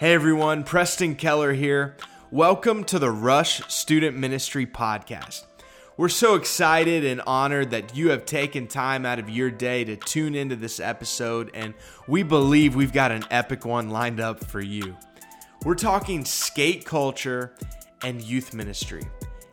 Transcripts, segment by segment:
Hey everyone, Preston Keller here. Welcome to the Rush Student Ministry Podcast. We're so excited and honored that you have taken time out of your day to tune into this episode, and we believe we've got an epic one lined up for you. We're talking skate culture and youth ministry.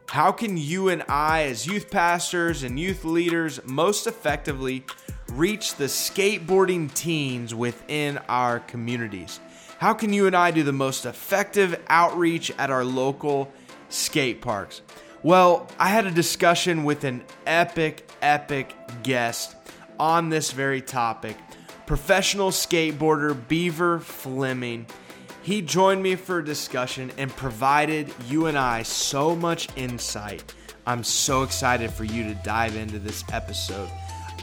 How can you and I, as youth pastors and youth leaders, most effectively reach the skateboarding teens within our communities? How can you and I do the most effective outreach at our local skate parks? Well, I had a discussion with an epic, epic guest on this very topic professional skateboarder Beaver Fleming. He joined me for a discussion and provided you and I so much insight. I'm so excited for you to dive into this episode.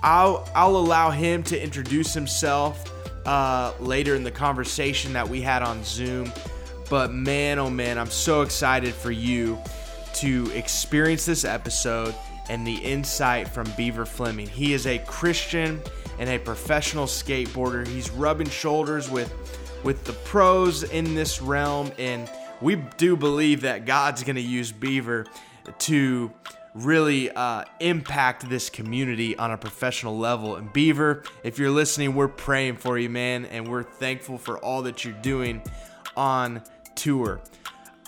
I'll, I'll allow him to introduce himself uh, later in the conversation that we had on Zoom. But man, oh man, I'm so excited for you to experience this episode and the insight from Beaver Fleming. He is a Christian and a professional skateboarder. He's rubbing shoulders with with the pros in this realm and we do believe that God's going to use Beaver to really uh, impact this community on a professional level. And Beaver, if you're listening, we're praying for you, man, and we're thankful for all that you're doing on tour.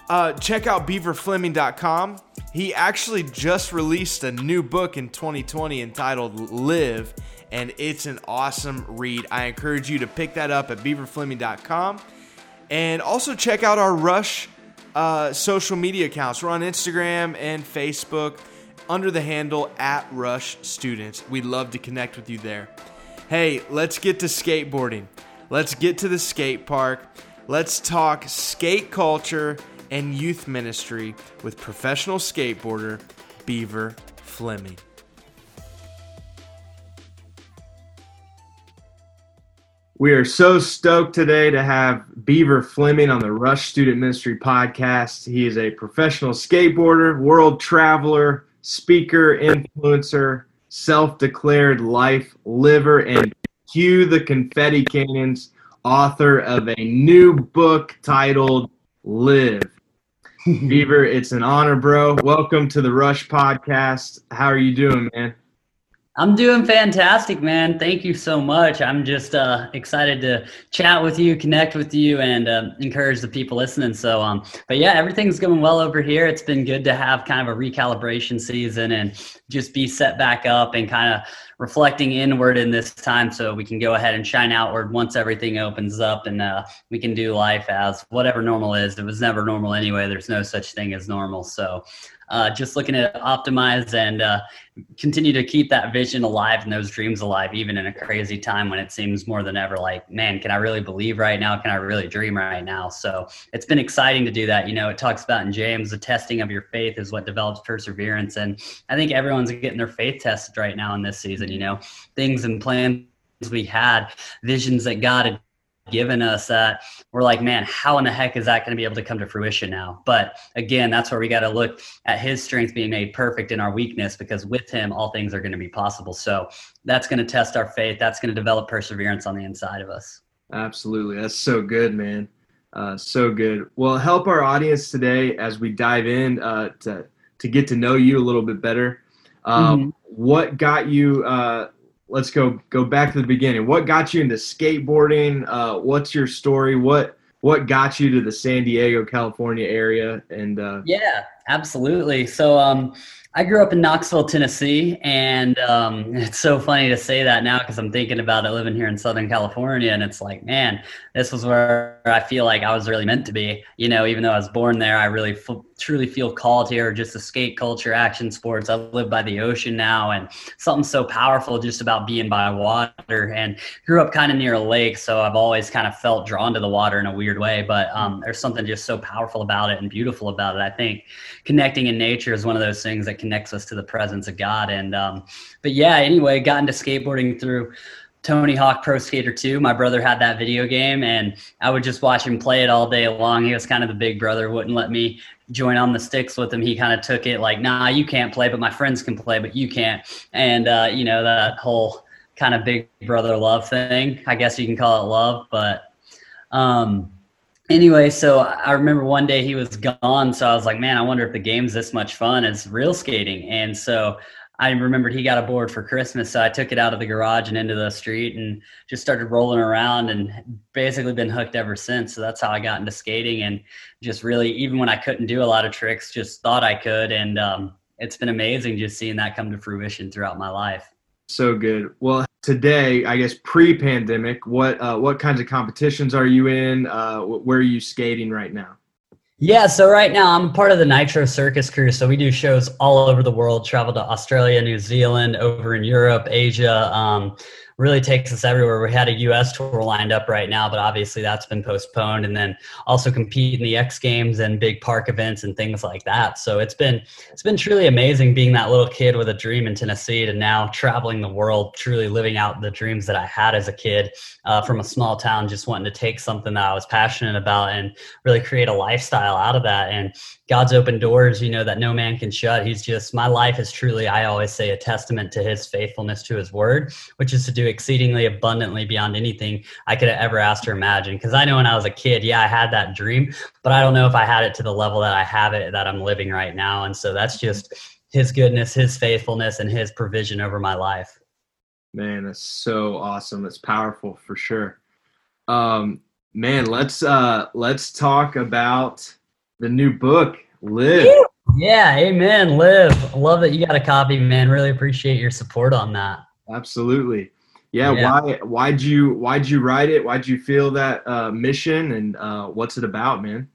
Uh, check out beaverfleming.com. He actually just released a new book in 2020 entitled Live, and it's an awesome read. I encourage you to pick that up at beaverfleming.com. And also check out our Rush uh, social media accounts. We're on Instagram and Facebook under the handle at Rush Students. We'd love to connect with you there. Hey, let's get to skateboarding. Let's get to the skate park. Let's talk skate culture and youth ministry with professional skateboarder Beaver Fleming. We are so stoked today to have Beaver Fleming on the Rush Student Ministry podcast. He is a professional skateboarder, world traveler, speaker, influencer, self declared life liver, and cue the confetti cannons, author of a new book titled Live. Beaver, it's an honor, bro. Welcome to the Rush podcast. How are you doing, man? I'm doing fantastic, man. Thank you so much. I'm just uh, excited to chat with you, connect with you, and uh, encourage the people listening. So, um, but yeah, everything's going well over here. It's been good to have kind of a recalibration season and just be set back up and kind of reflecting inward in this time so we can go ahead and shine outward once everything opens up and uh, we can do life as whatever normal is. It was never normal anyway. There's no such thing as normal. So, uh, just looking to optimize and uh, continue to keep that vision alive and those dreams alive, even in a crazy time when it seems more than ever like, man, can I really believe right now? Can I really dream right now? So it's been exciting to do that. You know, it talks about in James, the testing of your faith is what develops perseverance. And I think everyone's getting their faith tested right now in this season, you know, things and plans we had, visions that God had given us that we're like, man, how in the heck is that going to be able to come to fruition now? But again, that's where we got to look at his strength being made perfect in our weakness because with him, all things are going to be possible. So that's going to test our faith. That's going to develop perseverance on the inside of us. Absolutely. That's so good, man. Uh, so good. Well, help our audience today as we dive in uh, to, to get to know you a little bit better. Um, mm-hmm. What got you uh, let's go go back to the beginning. What got you into skateboarding? Uh, what's your story? What what got you to the San Diego, California area? And uh, yeah, absolutely. So um, I grew up in Knoxville, Tennessee, and um, it's so funny to say that now because I'm thinking about it living here in Southern California, and it's like, man, this was where I feel like I was really meant to be. You know, even though I was born there, I really f- truly feel called here. Just the skate culture, action sports. I live by the ocean now, and something so powerful just about being by water. And grew up kind of near a lake, so I've always kind of felt drawn to the water in a weird way. But um, there's something just so powerful about it and beautiful about it. I think connecting in nature is one of those things that connects us to the presence of God. And um, but yeah, anyway, got into skateboarding through Tony Hawk Pro Skater 2. My brother had that video game, and I would just watch him play it all day long. He was kind of the big brother, wouldn't let me join on the sticks with him. He kind of took it like, nah, you can't play, but my friends can play, but you can't. And, uh, you know, that whole kind of big brother love thing. I guess you can call it love, but. Um, anyway, so I remember one day he was gone. So I was like, man, I wonder if the game's this much fun as real skating. And so I remembered he got a board for Christmas, so I took it out of the garage and into the street and just started rolling around and basically been hooked ever since. So that's how I got into skating and just really, even when I couldn't do a lot of tricks, just thought I could. And um, it's been amazing just seeing that come to fruition throughout my life. So good. Well, today, I guess pre-pandemic, what uh, what kinds of competitions are you in? Uh, where are you skating right now? Yeah, so right now I'm part of the Nitro Circus crew. So we do shows all over the world, travel to Australia, New Zealand, over in Europe, Asia. Um, really takes us everywhere. We had a U.S. tour lined up right now, but obviously that's been postponed. And then also compete in the X Games and big park events and things like that. So it's been it's been truly amazing being that little kid with a dream in Tennessee to now traveling the world, truly living out the dreams that I had as a kid uh, from a small town, just wanting to take something that I was passionate about and really create a lifestyle out of that. And God's open doors, you know, that no man can shut. He's just, my life is truly, I always say, a testament to his faithfulness to his word, which is to do exceedingly abundantly beyond anything I could have ever asked or imagined. Because I know when I was a kid, yeah, I had that dream, but I don't know if I had it to the level that I have it that I'm living right now. And so that's just his goodness, his faithfulness, and his provision over my life. Man, that's so awesome. That's powerful for sure. Um, man, let's uh let's talk about the new book, Live. Yeah, amen. Live. Love that you got a copy, man. Really appreciate your support on that. Absolutely. Yeah, yeah. why why'd you why'd you write it? Why'd you feel that uh, mission and uh, what's it about, man?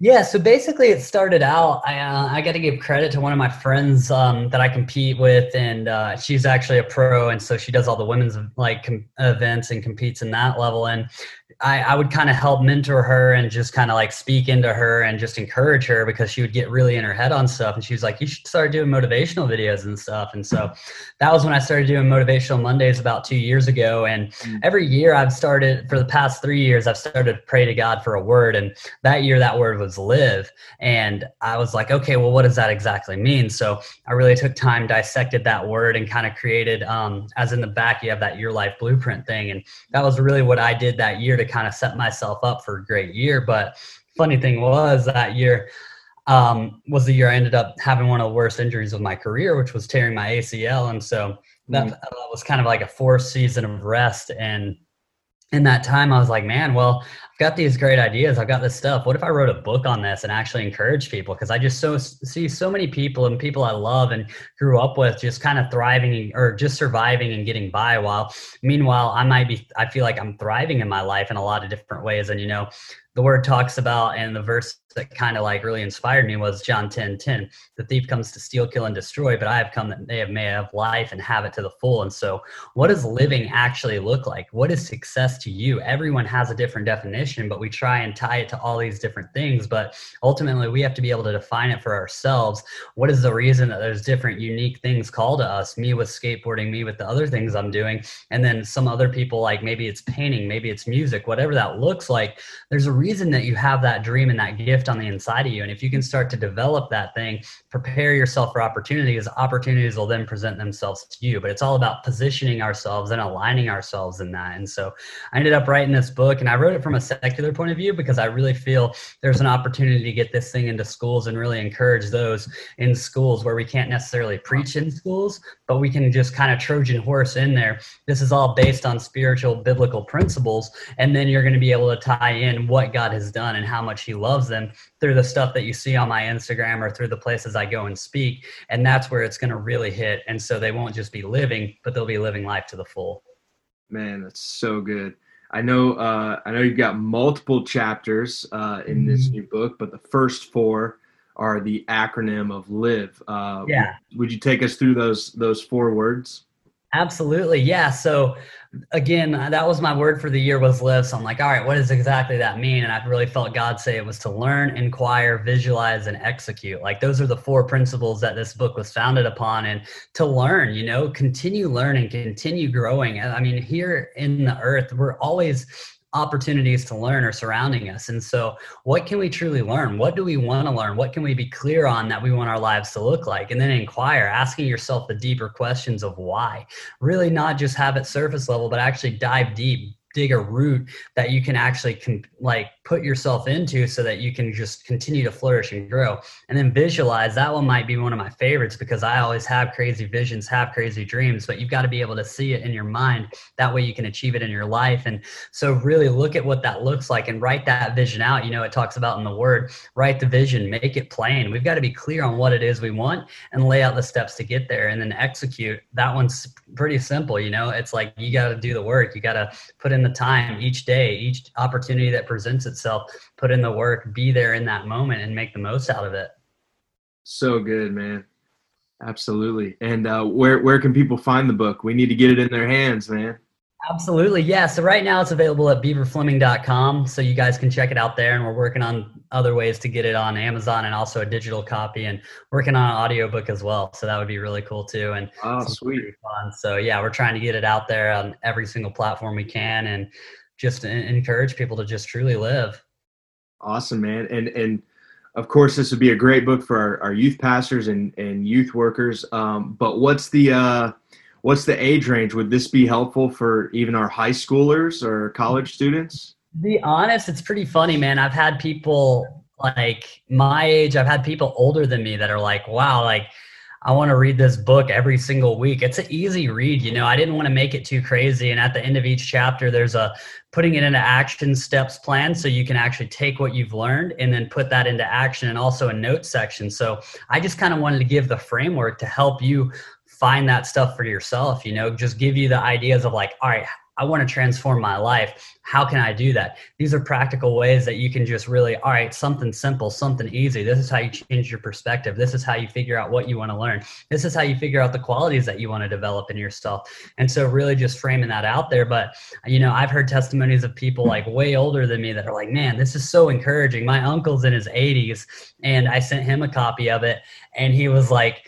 Yeah, so basically, it started out. I uh, I got to give credit to one of my friends um, that I compete with, and uh, she's actually a pro, and so she does all the women's like com- events and competes in that level. And I, I would kind of help mentor her and just kind of like speak into her and just encourage her because she would get really in her head on stuff. And she was like, You should start doing motivational videos and stuff. And so that was when I started doing Motivational Mondays about two years ago. And mm. every year I've started, for the past three years, I've started to pray to God for a word. And that year, that word was live. And I was like, Okay, well, what does that exactly mean? So I really took time, dissected that word, and kind of created, um, as in the back, you have that Your Life Blueprint thing. And that was really what I did that year to kind of set myself up for a great year. But funny thing was that year um, was the year I ended up having one of the worst injuries of my career, which was tearing my ACL. And so that mm. was kind of like a forced season of rest. And in that time, I was like, man, well, got these great ideas. I've got this stuff. What if I wrote a book on this and actually encourage people? Because I just so see so many people and people I love and grew up with just kind of thriving or just surviving and getting by. While meanwhile, I might be, I feel like I'm thriving in my life in a lot of different ways. And you know, the word talks about and the verse that kind of like really inspired me was John 10 10. The thief comes to steal, kill, and destroy, but I have come that they may have life and have it to the full. And so, what does living actually look like? What is success to you? Everyone has a different definition, but we try and tie it to all these different things. But ultimately, we have to be able to define it for ourselves. What is the reason that there's different unique things called to us? Me with skateboarding, me with the other things I'm doing, and then some other people like maybe it's painting, maybe it's music, whatever that looks like. There's a reason reason that you have that dream and that gift on the inside of you. And if you can start to develop that thing, prepare yourself for opportunities, opportunities will then present themselves to you. But it's all about positioning ourselves and aligning ourselves in that. And so I ended up writing this book and I wrote it from a secular point of view because I really feel there's an opportunity to get this thing into schools and really encourage those in schools where we can't necessarily preach in schools, but we can just kind of Trojan horse in there. This is all based on spiritual biblical principles. And then you're going to be able to tie in what God has done and how much He loves them through the stuff that you see on my Instagram or through the places I go and speak. And that's where it's going to really hit. And so they won't just be living, but they'll be living life to the full. Man, that's so good. I know. Uh, I know you've got multiple chapters uh, in this mm-hmm. new book, but the first four are the acronym of LIVE. Uh, yeah. Would you take us through those those four words? Absolutely. Yeah. So again, that was my word for the year was live. So I'm like, all right, what does exactly that mean? And I really felt God say it was to learn, inquire, visualize, and execute. Like those are the four principles that this book was founded upon. And to learn, you know, continue learning, continue growing. I mean, here in the earth, we're always opportunities to learn are surrounding us. And so, what can we truly learn? What do we want to learn? What can we be clear on that we want our lives to look like? And then inquire, asking yourself the deeper questions of why. Really, not just have it surface level, but actually dive deep, dig a root that you can actually like put yourself into so that you can just continue to flourish and grow. And then visualize that one might be one of my favorites because i always have crazy visions have crazy dreams but you've got to be able to see it in your mind. That way you can achieve it in your life. And so really look at what that looks like and write that vision out. You know it talks about in the word write the vision make it plain. We've got to be clear on what it is we want and lay out the steps to get there and then execute. That one's pretty simple you know? It's like you got to do the work. You got to put in the time each day each opportunity that presents itself put in the work be there in that moment and make the most out of it. So good man. Absolutely. And uh, where where can people find the book? We need to get it in their hands man Absolutely. Yeah. So right now it's available at beaverfleming.com. So you guys can check it out there. And we're working on other ways to get it on Amazon and also a digital copy and working on an audiobook as well. So that would be really cool too. And oh, sweet. Fun. So yeah, we're trying to get it out there on every single platform we can and just encourage people to just truly live. Awesome, man. And, and, of course, this would be a great book for our, our youth pastors and, and youth workers. Um, but what's the, uh, what's the age range? Would this be helpful for even our high schoolers or college students? To be honest, it's pretty funny, man. I've had people like my age, I've had people older than me that are like, wow, like I want to read this book every single week. It's an easy read, you know. I didn't want to make it too crazy. And at the end of each chapter, there's a putting it into action steps plan so you can actually take what you've learned and then put that into action and also a note section. So I just kind of wanted to give the framework to help you find that stuff for yourself, you know, just give you the ideas of like, all right, I want to transform my life. How can I do that? These are practical ways that you can just really, all right, something simple, something easy. This is how you change your perspective. This is how you figure out what you want to learn. This is how you figure out the qualities that you want to develop in yourself. And so, really, just framing that out there. But, you know, I've heard testimonies of people like way older than me that are like, man, this is so encouraging. My uncle's in his 80s, and I sent him a copy of it, and he was like,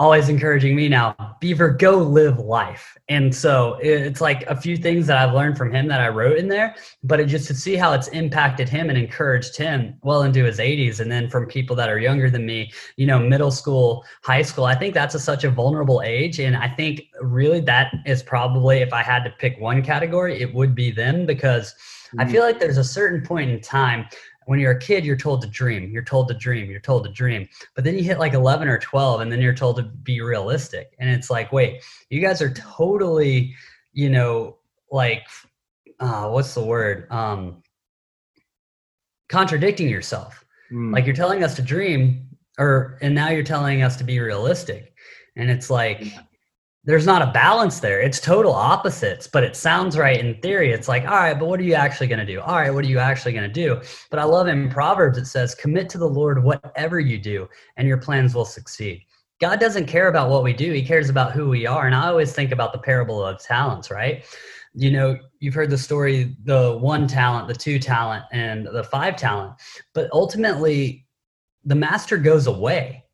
always encouraging me now beaver go live life. And so it's like a few things that i've learned from him that i wrote in there but it just to see how it's impacted him and encouraged him well into his 80s and then from people that are younger than me you know middle school high school i think that's a, such a vulnerable age. And i think really that is probably if i had to pick one category it would be them because i mm. feel like there's a certain point in time when you're a kid, you're told to dream, you're told to dream, you're told to dream. But then you hit like 11 or 12, and then you're told to be realistic. And it's like, wait, you guys are totally, you know, like, uh, what's the word? Um, contradicting yourself. Mm. Like you're telling us to dream, or, and now you're telling us to be realistic. And it's like, there's not a balance there. It's total opposites, but it sounds right in theory. It's like, all right, but what are you actually going to do? All right, what are you actually going to do? But I love in Proverbs, it says, commit to the Lord whatever you do, and your plans will succeed. God doesn't care about what we do, He cares about who we are. And I always think about the parable of talents, right? You know, you've heard the story the one talent, the two talent, and the five talent. But ultimately, the master goes away.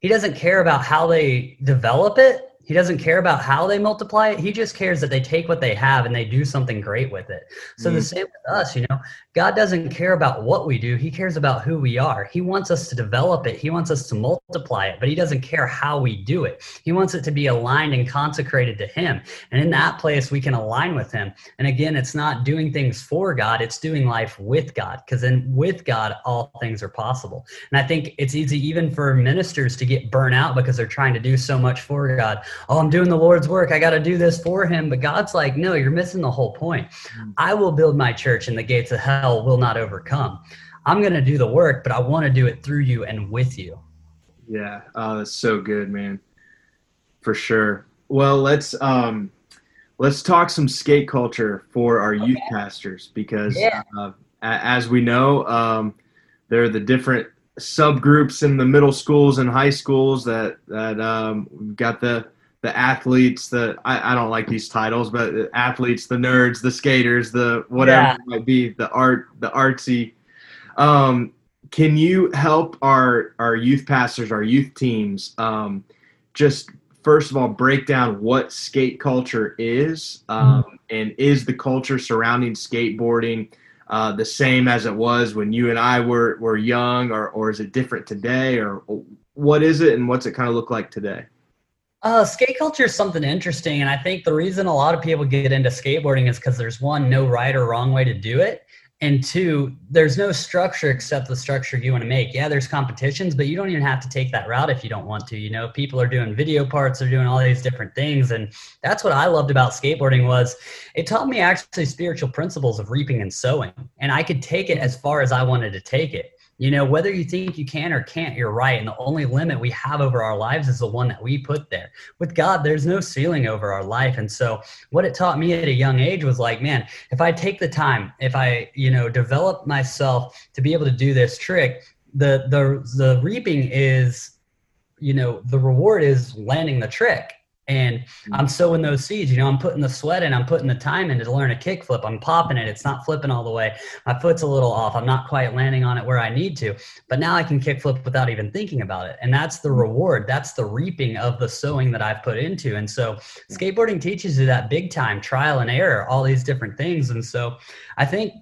He doesn't care about how they develop it he doesn't care about how they multiply it. He just cares that they take what they have and they do something great with it. So mm. the same with us, you know, God doesn't care about what we do. He cares about who we are. He wants us to develop it. He wants us to multiply it, but he doesn't care how we do it. He wants it to be aligned and consecrated to him. And in that place, we can align with him. And again, it's not doing things for God, it's doing life with God because then with God, all things are possible. And I think it's easy even for ministers to get burnt out because they're trying to do so much for God oh, I'm doing the Lord's work. I got to do this for him. But God's like, no, you're missing the whole point. Mm. I will build my church and the gates of hell will not overcome. I'm going to do the work, but I want to do it through you and with you. Yeah. Oh, that's so good, man. For sure. Well, let's, um, let's talk some skate culture for our okay. youth pastors because yeah. uh, as we know, um, there are the different subgroups in the middle schools and high schools that that um, got the the athletes, the I, I, don't like these titles, but the athletes, the nerds, the skaters, the whatever yeah. might be, the art, the artsy. Um, can you help our our youth pastors, our youth teams, um, just first of all break down what skate culture is, um, mm-hmm. and is the culture surrounding skateboarding uh, the same as it was when you and I were were young, or or is it different today, or what is it, and what's it kind of look like today? Uh, skate culture is something interesting, and I think the reason a lot of people get into skateboarding is because there's one, no right or wrong way to do it, and two, there's no structure except the structure you want to make. Yeah, there's competitions, but you don't even have to take that route if you don't want to. You know, people are doing video parts, they're doing all these different things, and that's what I loved about skateboarding was it taught me actually spiritual principles of reaping and sowing, and I could take it as far as I wanted to take it you know, whether you think you can or can't, you're right. And the only limit we have over our lives is the one that we put there. With God, there's no ceiling over our life. And so, what it taught me at a young age was like, man, if I take the time, if I, you know, develop myself to be able to do this trick, the the the reaping is, you know, the reward is landing the trick and hmm. I'm sowing those seeds. You know, I'm putting the sweat in, I'm putting the time in to learn a kick flip. I'm popping it. It's not flipping all the way. My foot's a little off. I'm not quite landing on it where I need to. But now I can kick flip without even thinking about it. And that's the hmm. reward. That's the reaping of the sowing that I've put into. And so hmm. skateboarding teaches you that big time trial and error, all these different things. And so I think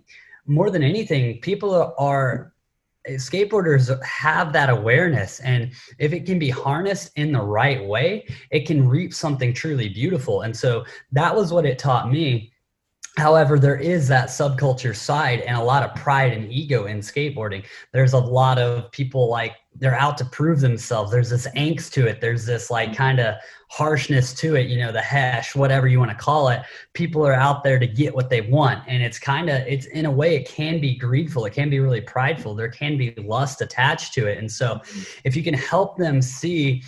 more than anything, people are skateboarders have that awareness and if it can be harnessed in the right way it can reap something truly beautiful. And so that was what it taught me However, there is that subculture side and a lot of pride and ego in skateboarding. There's a lot of people like they're out to prove themselves. There's this angst to it. There's this like mm-hmm. kind of harshness to it, you know, the hash, whatever you want to call it. People are out there to get what they want. And it's kind of, it's in a way, it can be greedful. It can be really prideful. There can be lust attached to it. And so mm-hmm. if you can help them see,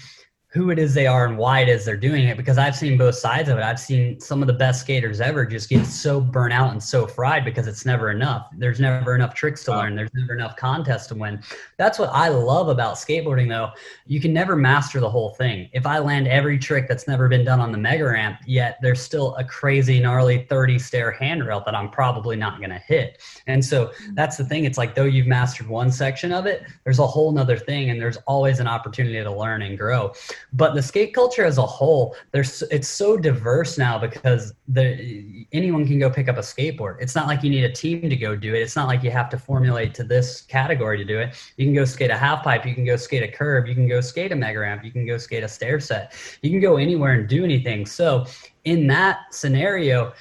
who it is they are and why it is they're doing it because I've seen both sides of it. I've seen some of the best skaters ever just get so burnt out and so fried because it's never enough. There's never enough tricks to learn. There's never enough contests to win. That's what I love about skateboarding though. You can never master the whole thing. If I land every trick that's never been done on the mega ramp, yet there's still a crazy gnarly 30 stair handrail that I'm probably not going to hit. And so that's the thing. It's like though you've mastered one section of it, there's a whole nother thing and there's always an opportunity to learn and grow but the skate culture as a whole there's it's so diverse now because the anyone can go pick up a skateboard. It's not like you need a team to go do it. It's not like you have to formulate to this category to do it. You can go skate a half pipe. You can go skate a curb. You can go skate a mega ramp. You can go skate a stair set. You can go anywhere and do anything. So in that scenario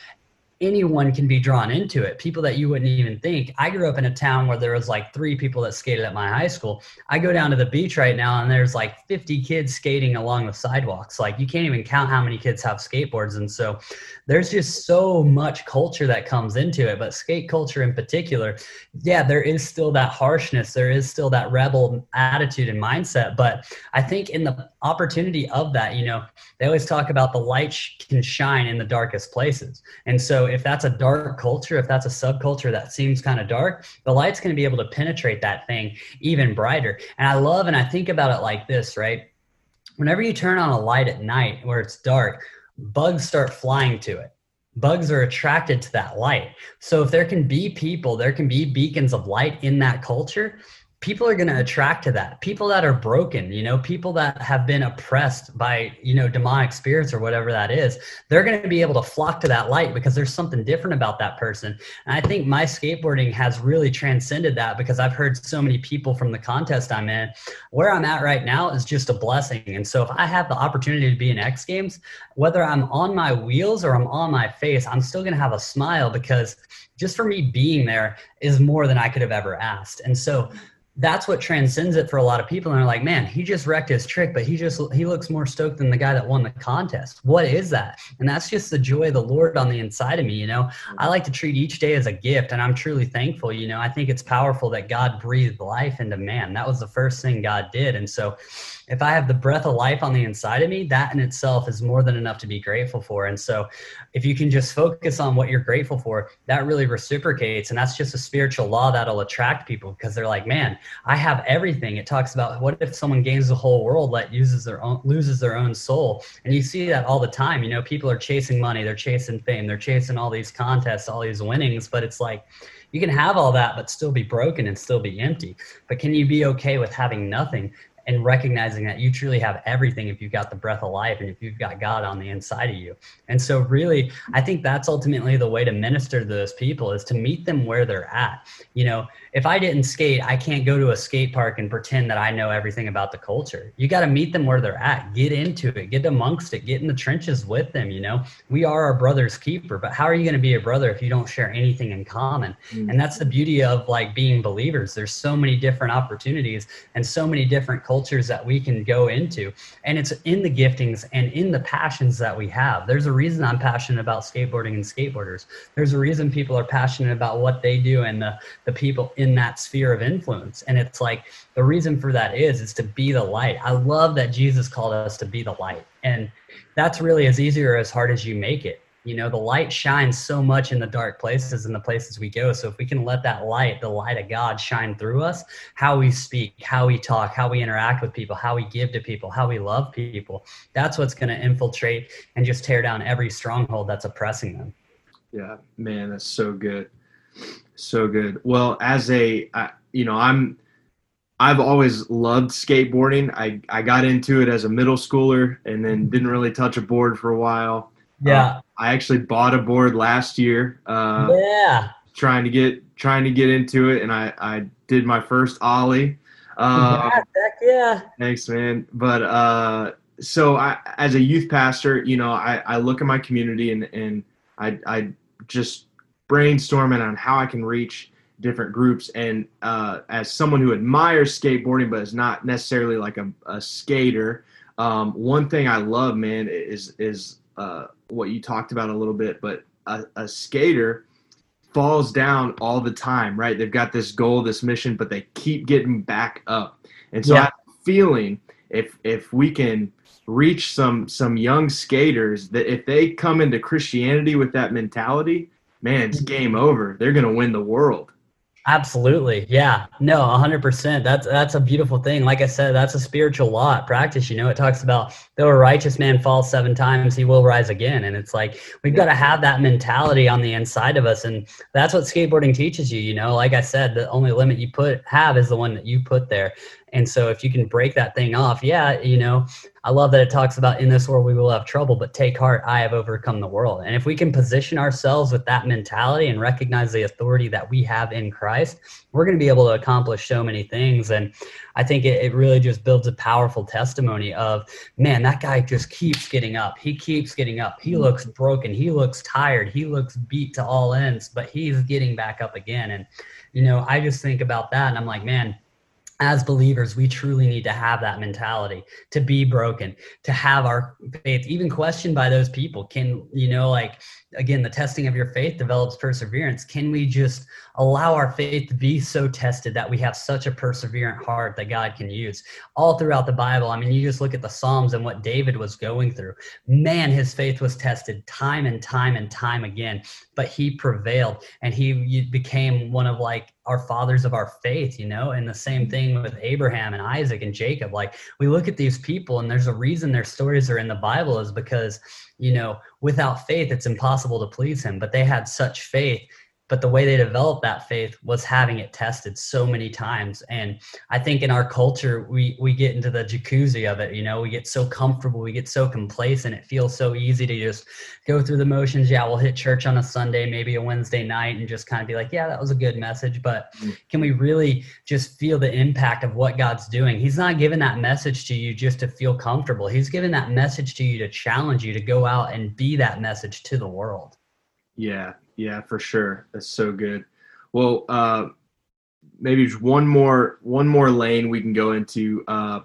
anyone can be drawn into it. People that you wouldn't even think. I grew up in a town where there was like three people that skated at my high school. I go down to the beach right now and there's like 50 kids skating along the sidewalks. Like you can't even count how many kids have skateboards and so there's just so much culture that comes into it. But skate culture in particular yeah there is still that harshness. There is still that rebel attitude and mindset. But i think in the opportunity of that you know they always talk about the light can shine in the darkest places. And so if that's a dark culture if that's a subculture that seems kind of dark the light's going to be able to penetrate that thing even brighter and i love and i think about it like this right whenever you turn on a light at night where it's dark bugs start flying to it. Bugs are attracted to that light. So if there can be people, there can be beacons of light in that culture, people are going to attract to that. People that are broken you know people that have been oppressed by you know demonic spirits or whatever that is they're going to be able to flock to that light because there's something different about that person. And i think my skateboarding has really transcended that because i've heard so many people from the contest i'm in where i'm at right now is just a blessing. And so if i have the opportunity to be in x games whether i'm on my wheels or i'm on my face i'm still going to have a smile because just for me being there is more than i could have ever asked. And so that's what transcends it for a lot of people. And they're like man he just wrecked his trick but he just he looks more stoked than the guy that won the contest. What is that? And that's just the joy of the lord on the inside of me you know? I like to treat each day as a gift and i'm truly thankful you know? I think it's powerful that god breathed life into man. That was the first thing god did. And so if I have the breath of life on the inside of me, that in itself is more than enough to be grateful for. And so, if you can just focus on what you're grateful for, that really reciprocates. And that's just a spiritual law that'll attract people because they're like, man, I have everything. It talks about what if someone gains the whole world, but uses their own, loses their own soul. And you see that all the time. You know, people are chasing money, they're chasing fame, they're chasing all these contests, all these winnings, but it's like, you can have all that but still be broken and still be empty but can you be okay with having nothing and recognizing that you truly have everything if you've got the breath of life and if you've got God on the inside of you. And so really, I think that's ultimately the way to minister to those people is to meet them where they're at. You know, if I didn't skate, I can't go to a skate park and pretend that I know everything about the culture. You got to meet them where they're at, get into it, get amongst it, get in the trenches with them. You know, we are our brother's keeper, but how are you going to be a brother if you don't share anything in common? Mm-hmm. And that's the beauty of like being believers. There's so many different opportunities and so many different cultures that we can go into. And it's in the giftings and in the passions that we have. There's a reason I'm passionate about skateboarding and skateboarders. There's a reason people are passionate about what they do and the, the people in that sphere of influence. And it's like the reason for that is is to be the light. I love that Jesus called us to be the light. And that's really as easy or as hard as you make it. You know, the light shines so much in the dark places and the places we go. So if we can let that light, the light of God shine through us, how we speak, how we talk, how we interact with people, how we give to people, how we love people, that's what's going to infiltrate and just tear down every stronghold that's oppressing them. Yeah, man, that's so good. So good. Well, as a, I, you know, I'm, I've always loved skateboarding. I, I got into it as a middle schooler and then didn't really touch a board for a while. Yeah. Uh, I actually bought a board last year. Uh, yeah. Trying to get trying to get into it, and I I did my first ollie. Uh, yeah, heck yeah. Thanks, man. But uh, so I, as a youth pastor, you know, I, I look at my community and and I I just brainstorming on how I can reach different groups. And uh, as someone who admires skateboarding but is not necessarily like a, a skater, um, one thing I love, man, is is uh, what you talked about a little bit. But a, a skater falls down all the time, right? They've got this goal, this mission, but they keep getting back up. And so yeah. I'm feeling if if we can reach some some young skaters that if they come into Christianity with that mentality, man, it's game over. They're going to win the world. Absolutely. Yeah. No, 100%. That's that's a beautiful thing. Like I said, that's a spiritual law practice, you know. It talks about though a righteous man falls 7 times, he will rise again. And it's like we've got to have that mentality on the inside of us and that's what skateboarding teaches you, you know. Like I said, the only limit you put have is the one that you put there. And so if you can break that thing off, yeah, you know, I love that it talks about in this world we will have trouble, but take heart, I have overcome the world. And if we can position ourselves with that mentality and recognize the authority that we have in Christ, we're going to be able to accomplish so many things. And I think it, it really just builds a powerful testimony of, man, that guy just keeps getting up. He keeps getting up. He looks broken. He looks tired. He looks beat to all ends, but he's getting back up again. And, you know, I just think about that and I'm like, man, as believers, we truly need to have that mentality to be broken, to have our faith even questioned by those people. Can, you know, like, again, the testing of your faith develops perseverance. Can we just allow our faith to be so tested that we have such a perseverant heart that God can use? All throughout the Bible, I mean, you just look at the Psalms and what David was going through. Man, his faith was tested time and time and time again, but he prevailed and he became one of like our fathers of our faith, you know, and the same mm-hmm. thing with Abraham and Isaac and Jacob. Like we look at these people and there's a reason their stories are in the Bible is because, you know, without faith, it's impossible to please him, but they had such faith but the way they developed that faith was having it tested so many times. And i think in our culture we we get into the jacuzzi of it you know we get so comfortable we get so complacent it feels so easy to just go through the motions. Yeah we'll hit church on a sunday maybe a wednesday night and just kind of be like yeah that was a good message. But mm. can we really just feel the impact of what god's doing? He's not giving that message to you just to feel comfortable. He's giving that message to you to challenge you to go out and be that message to the world. Yeah yeah, for sure. That's so good. Well, uh, maybe just one more one more lane we can go into uh,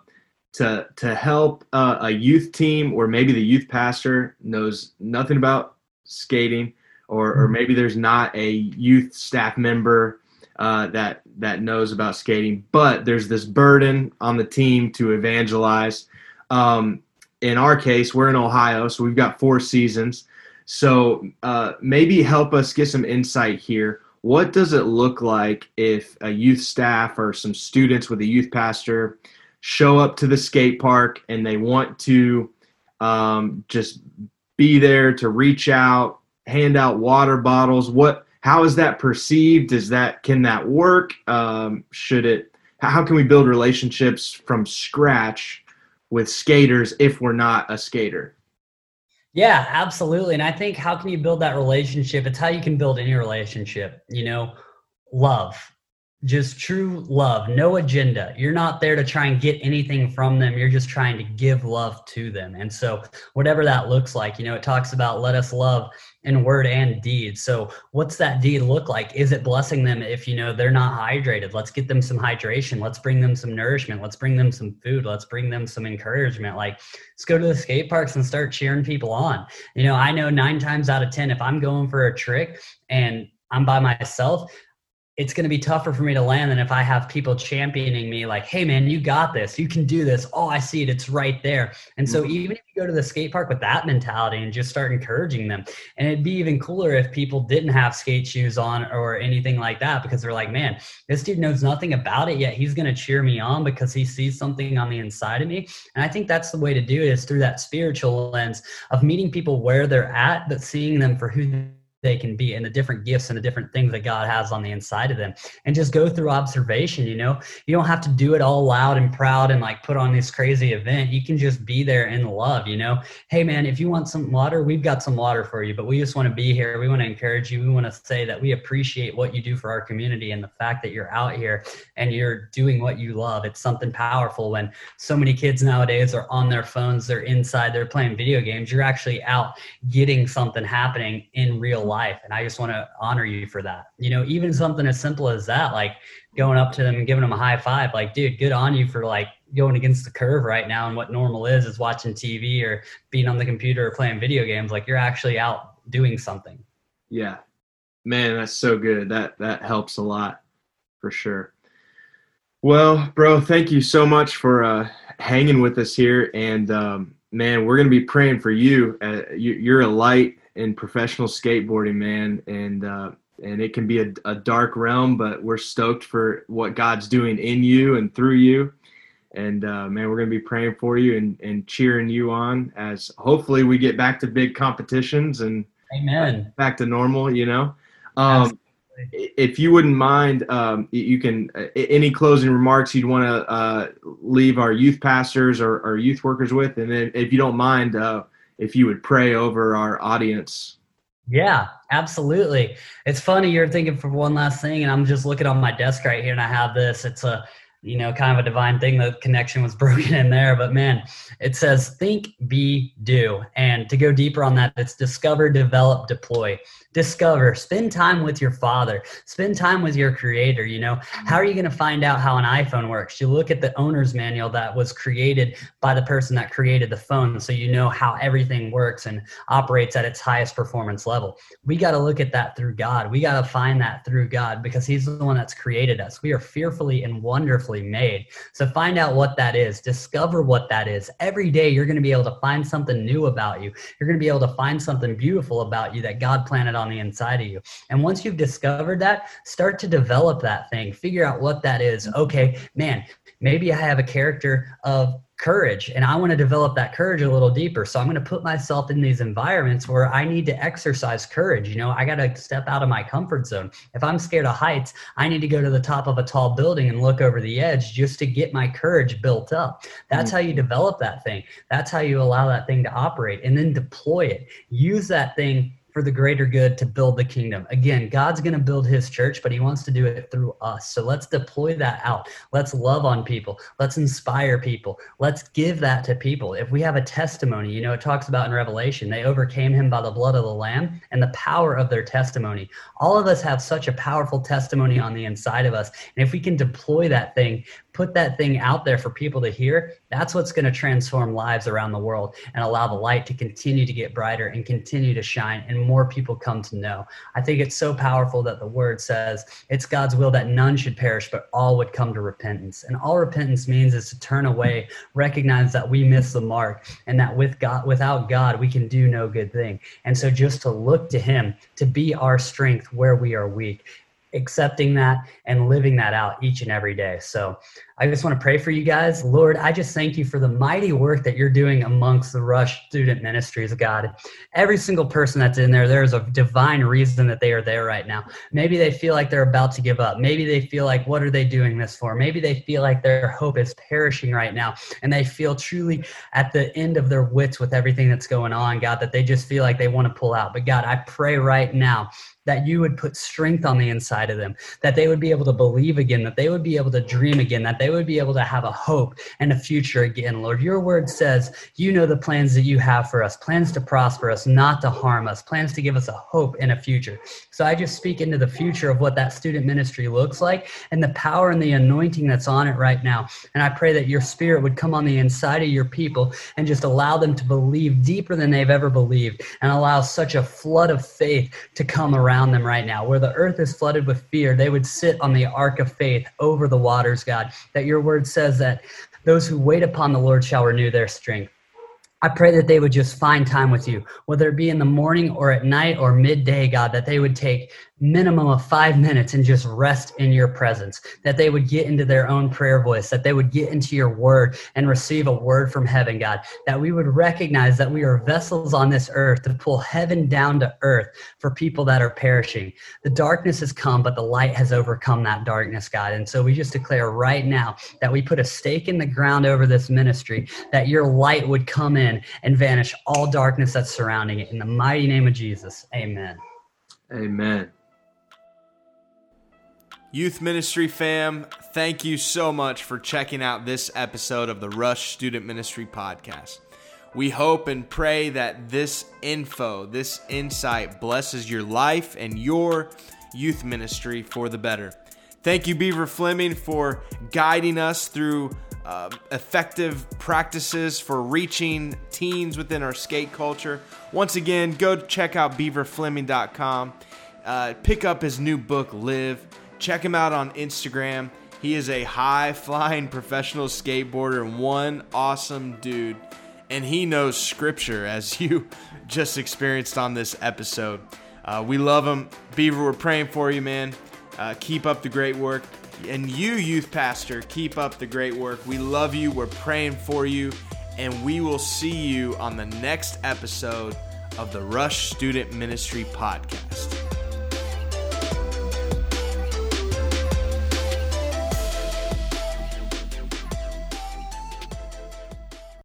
to to help uh, a youth team, or maybe the youth pastor knows nothing about skating, or or mm-hmm. maybe there's not a youth staff member uh, that that knows about skating, but there's this burden on the team to evangelize. Um, in our case, we're in Ohio, so we've got four seasons. So uh, maybe help us get some insight here. What does it look like if a youth staff or some students with a youth pastor show up to the skate park and they want to um, just be there to reach out, hand out water bottles? What? How is that perceived? Is that can that work? Um, should it? how can we build relationships from scratch with skaters if we're not a skater? Yeah, absolutely. And I think how can you build that relationship? It's how you can build any relationship, you know, love just true love, no agenda. You're not there to try and get anything from them. You're just trying to give love to them. And so, whatever that looks like, you know, it talks about let us love in word and deed. So, what's that deed look like? Is it blessing them if, you know, they're not hydrated? Let's get them some hydration. Let's bring them some nourishment. Let's bring them some food. Let's bring them some encouragement. Like, let's go to the skate parks and start cheering people on. You know, I know nine times out of 10, if I'm going for a trick and I'm by myself, it's going to be tougher for me to land than if I have people championing me like, hey man, you got this. You can do this. Oh, I see it. It's right there. And so mm-hmm. even if you go to the skate park with that mentality and just start encouraging them, and it'd be even cooler if people didn't have skate shoes on or anything like that because they're like, man, this dude knows nothing about it yet. He's going to cheer me on because he sees something on the inside of me. And I think that's the way to do it is through that spiritual lens of meeting people where they're at, but seeing them for who they can be and the different gifts and the different things that God has on the inside of them. And just go through observation you know? You don't have to do it all loud and proud and like put on this crazy event. You can just be there in love you know? Hey man if you want some water we've got some water for you but we just want to be here. We want to encourage you. We want to say that we appreciate what you do for our community and the fact that you're out here and you're doing what you love. It's something powerful when so many kids nowadays are on their phones they're inside they're playing video games you're actually out getting something happening in real life. And I just want to honor you for that. You know, even something as simple as that, like going up to them and giving them a high five, like, dude, good on you for like going against the curve right now. And what normal is, is watching TV or being on the computer or playing video games. Like you're actually out doing something. Yeah. Man, that's so good. That, that helps a lot for sure. Well, bro, thank you so much for uh, hanging with us here. And um, man, we're going to be praying for you. Uh, you. are a light in professional skateboarding, man, and uh, and it can be a, a, dark realm, but we're stoked for what God's doing in you and through you. And uh, man, we're gonna be praying for you and, and cheering you on as hopefully we get back to big competitions and Amen. back to normal. You know, um, if you wouldn't mind, um, you can uh, any closing remarks you'd want to uh, leave our youth pastors or, or, youth workers with, and then if you don't mind, uh, if you would pray over our audience. Yeah, absolutely. It's funny you're thinking for one last thing, and I'm just looking on my desk right here, and I have this. It's a you know, kind of a divine thing. The connection was broken in there, but man, it says think, be, do. And to go deeper on that, it's discover, develop, deploy. Discover spend time with your father. Spend time with your creator you know. How are you going to find out how an iphone works? You look at the owner's manual that was created by the person that created the phone so you know how everything works and operates at its highest performance level. We got to look at that through god. We got to find that through god because he's the one that's created us. We are fearfully and wonderfully made. So find out what that is. Discover what that is. Every day you're going to be able to find something new about you. You're going to be able to find something beautiful about you that god planted on the inside of you. And once you've discovered that, start to develop that thing, figure out what that is. Mm-hmm. Okay, man, maybe I have a character of courage and I want to develop that courage a little deeper. So I'm going to put myself in these environments where I need to exercise courage. You know, I got to step out of my comfort zone. If I'm scared of heights, I need to go to the top of a tall building and look over the edge just to get my courage built up. That's mm-hmm. how you develop that thing. That's how you allow that thing to operate and then deploy it. Use that thing for the greater good to build the kingdom. Again, God's going to build his church, but he wants to do it through us. So let's deploy that out. Let's love on people. Let's inspire people. Let's give that to people. If we have a testimony, you know, it talks about in Revelation, they overcame him by the blood of the Lamb and the power of their testimony. All of us have such a powerful testimony on the inside of us. And if we can deploy that thing, put that thing out there for people to hear, that's what's going to transform lives around the world and allow the light to continue to get brighter and continue to shine and more people come to know. I think it's so powerful that the word says it's God's will that none should perish, but all would come to repentance. And all repentance means is to turn away, recognize that we miss the mark and that with God, without God, we can do no good thing. And so just to look to him, to be our strength where we are weak accepting that and living that out each and every day. So I just want to pray for you guys. Lord, I just thank you for the mighty work that you're doing amongst the Rush student ministries, God. Every single person that's in there, there's a divine reason that they are there right now. Maybe they feel like they're about to give up. Maybe they feel like, what are they doing this for? Maybe they feel like their hope is perishing right now and they feel truly at the end of their wits with everything that's going on, God, that they just feel like they want to pull out. But God, I pray right now that you would put strength on the inside of them, that they would be able to believe again, that they would be able to dream again, that they would be able to have a hope and a future again. Lord, your word says you know the plans that you have for us, plans to prosper us, not to harm us, plans to give us a hope and a future. So I just speak into the future of what that student ministry looks like and the power and the anointing that's on it right now. And I pray that your spirit would come on the inside of your people and just allow them to believe deeper than they've ever believed and allow such a flood of faith to come around around them right now. Where the earth is flooded with fear, they would sit on the ark of faith over the waters, God. That your word says that those who wait upon the Lord shall renew their strength. I pray that they would just find time with you, whether it be in the morning or at night or midday, God, that they would take minimum of five minutes and just rest in your presence, that they would get into their own prayer voice, that they would get into your word and receive a word from heaven, God, that we would recognize that we are vessels on this earth to pull heaven down to earth for people that are perishing. The darkness has come, but the light has overcome that darkness, God. And so we just declare right now that we put a stake in the ground over this ministry, that your light would come in and vanish all darkness that's surrounding it. In the mighty name of Jesus, amen. Amen. Youth Ministry fam, thank you so much for checking out this episode of the Rush Student Ministry Podcast. We hope and pray that this info, this insight blesses your life and your youth ministry for the better. Thank you, Beaver Fleming, for guiding us through uh, effective practices for reaching teens within our skate culture. Once again, go check out beaverfleming.com. Uh, pick up his new book, Live. Check him out on Instagram. He is a high flying professional skateboarder and one awesome dude. And he knows scripture, as you just experienced on this episode. Uh, we love him. Beaver, we're praying for you, man. Uh, keep up the great work. And you, youth pastor, keep up the great work. We love you. We're praying for you. And we will see you on the next episode of the Rush Student Ministry Podcast.